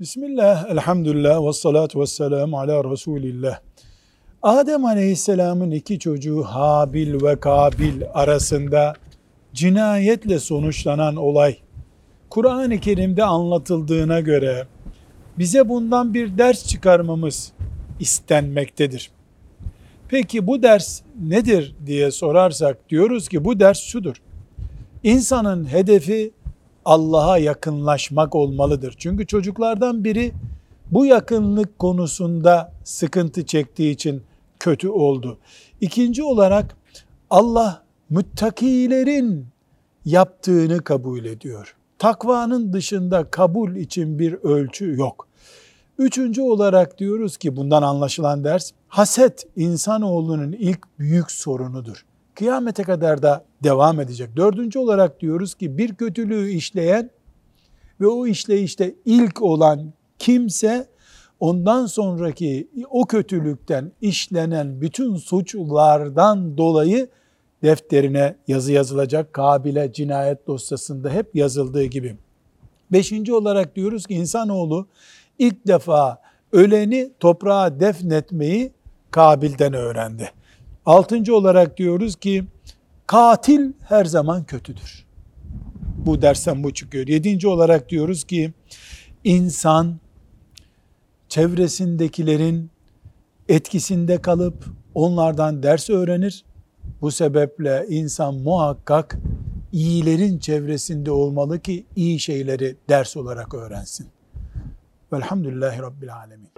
Bismillah, elhamdülillah, ve salatu ve selamu ala Resulillah. Adem Aleyhisselam'ın iki çocuğu Habil ve Kabil arasında cinayetle sonuçlanan olay, Kur'an-ı Kerim'de anlatıldığına göre bize bundan bir ders çıkarmamız istenmektedir. Peki bu ders nedir diye sorarsak diyoruz ki bu ders şudur. İnsanın hedefi Allah'a yakınlaşmak olmalıdır. Çünkü çocuklardan biri bu yakınlık konusunda sıkıntı çektiği için kötü oldu. İkinci olarak Allah müttakilerin yaptığını kabul ediyor. Takvanın dışında kabul için bir ölçü yok. Üçüncü olarak diyoruz ki bundan anlaşılan ders haset insanoğlunun ilk büyük sorunudur. Kıyamete kadar da devam edecek. Dördüncü olarak diyoruz ki bir kötülüğü işleyen ve o işleyişte ilk olan kimse ondan sonraki o kötülükten işlenen bütün suçlardan dolayı defterine yazı yazılacak. Kabil'e cinayet dosyasında hep yazıldığı gibi. Beşinci olarak diyoruz ki insanoğlu ilk defa öleni toprağa defnetmeyi Kabil'den öğrendi. Altıncı olarak diyoruz ki katil her zaman kötüdür. Bu dersten bu çıkıyor. Yedinci olarak diyoruz ki insan çevresindekilerin etkisinde kalıp onlardan ders öğrenir. Bu sebeple insan muhakkak iyilerin çevresinde olmalı ki iyi şeyleri ders olarak öğrensin. Velhamdülillahi Rabbil Alemin.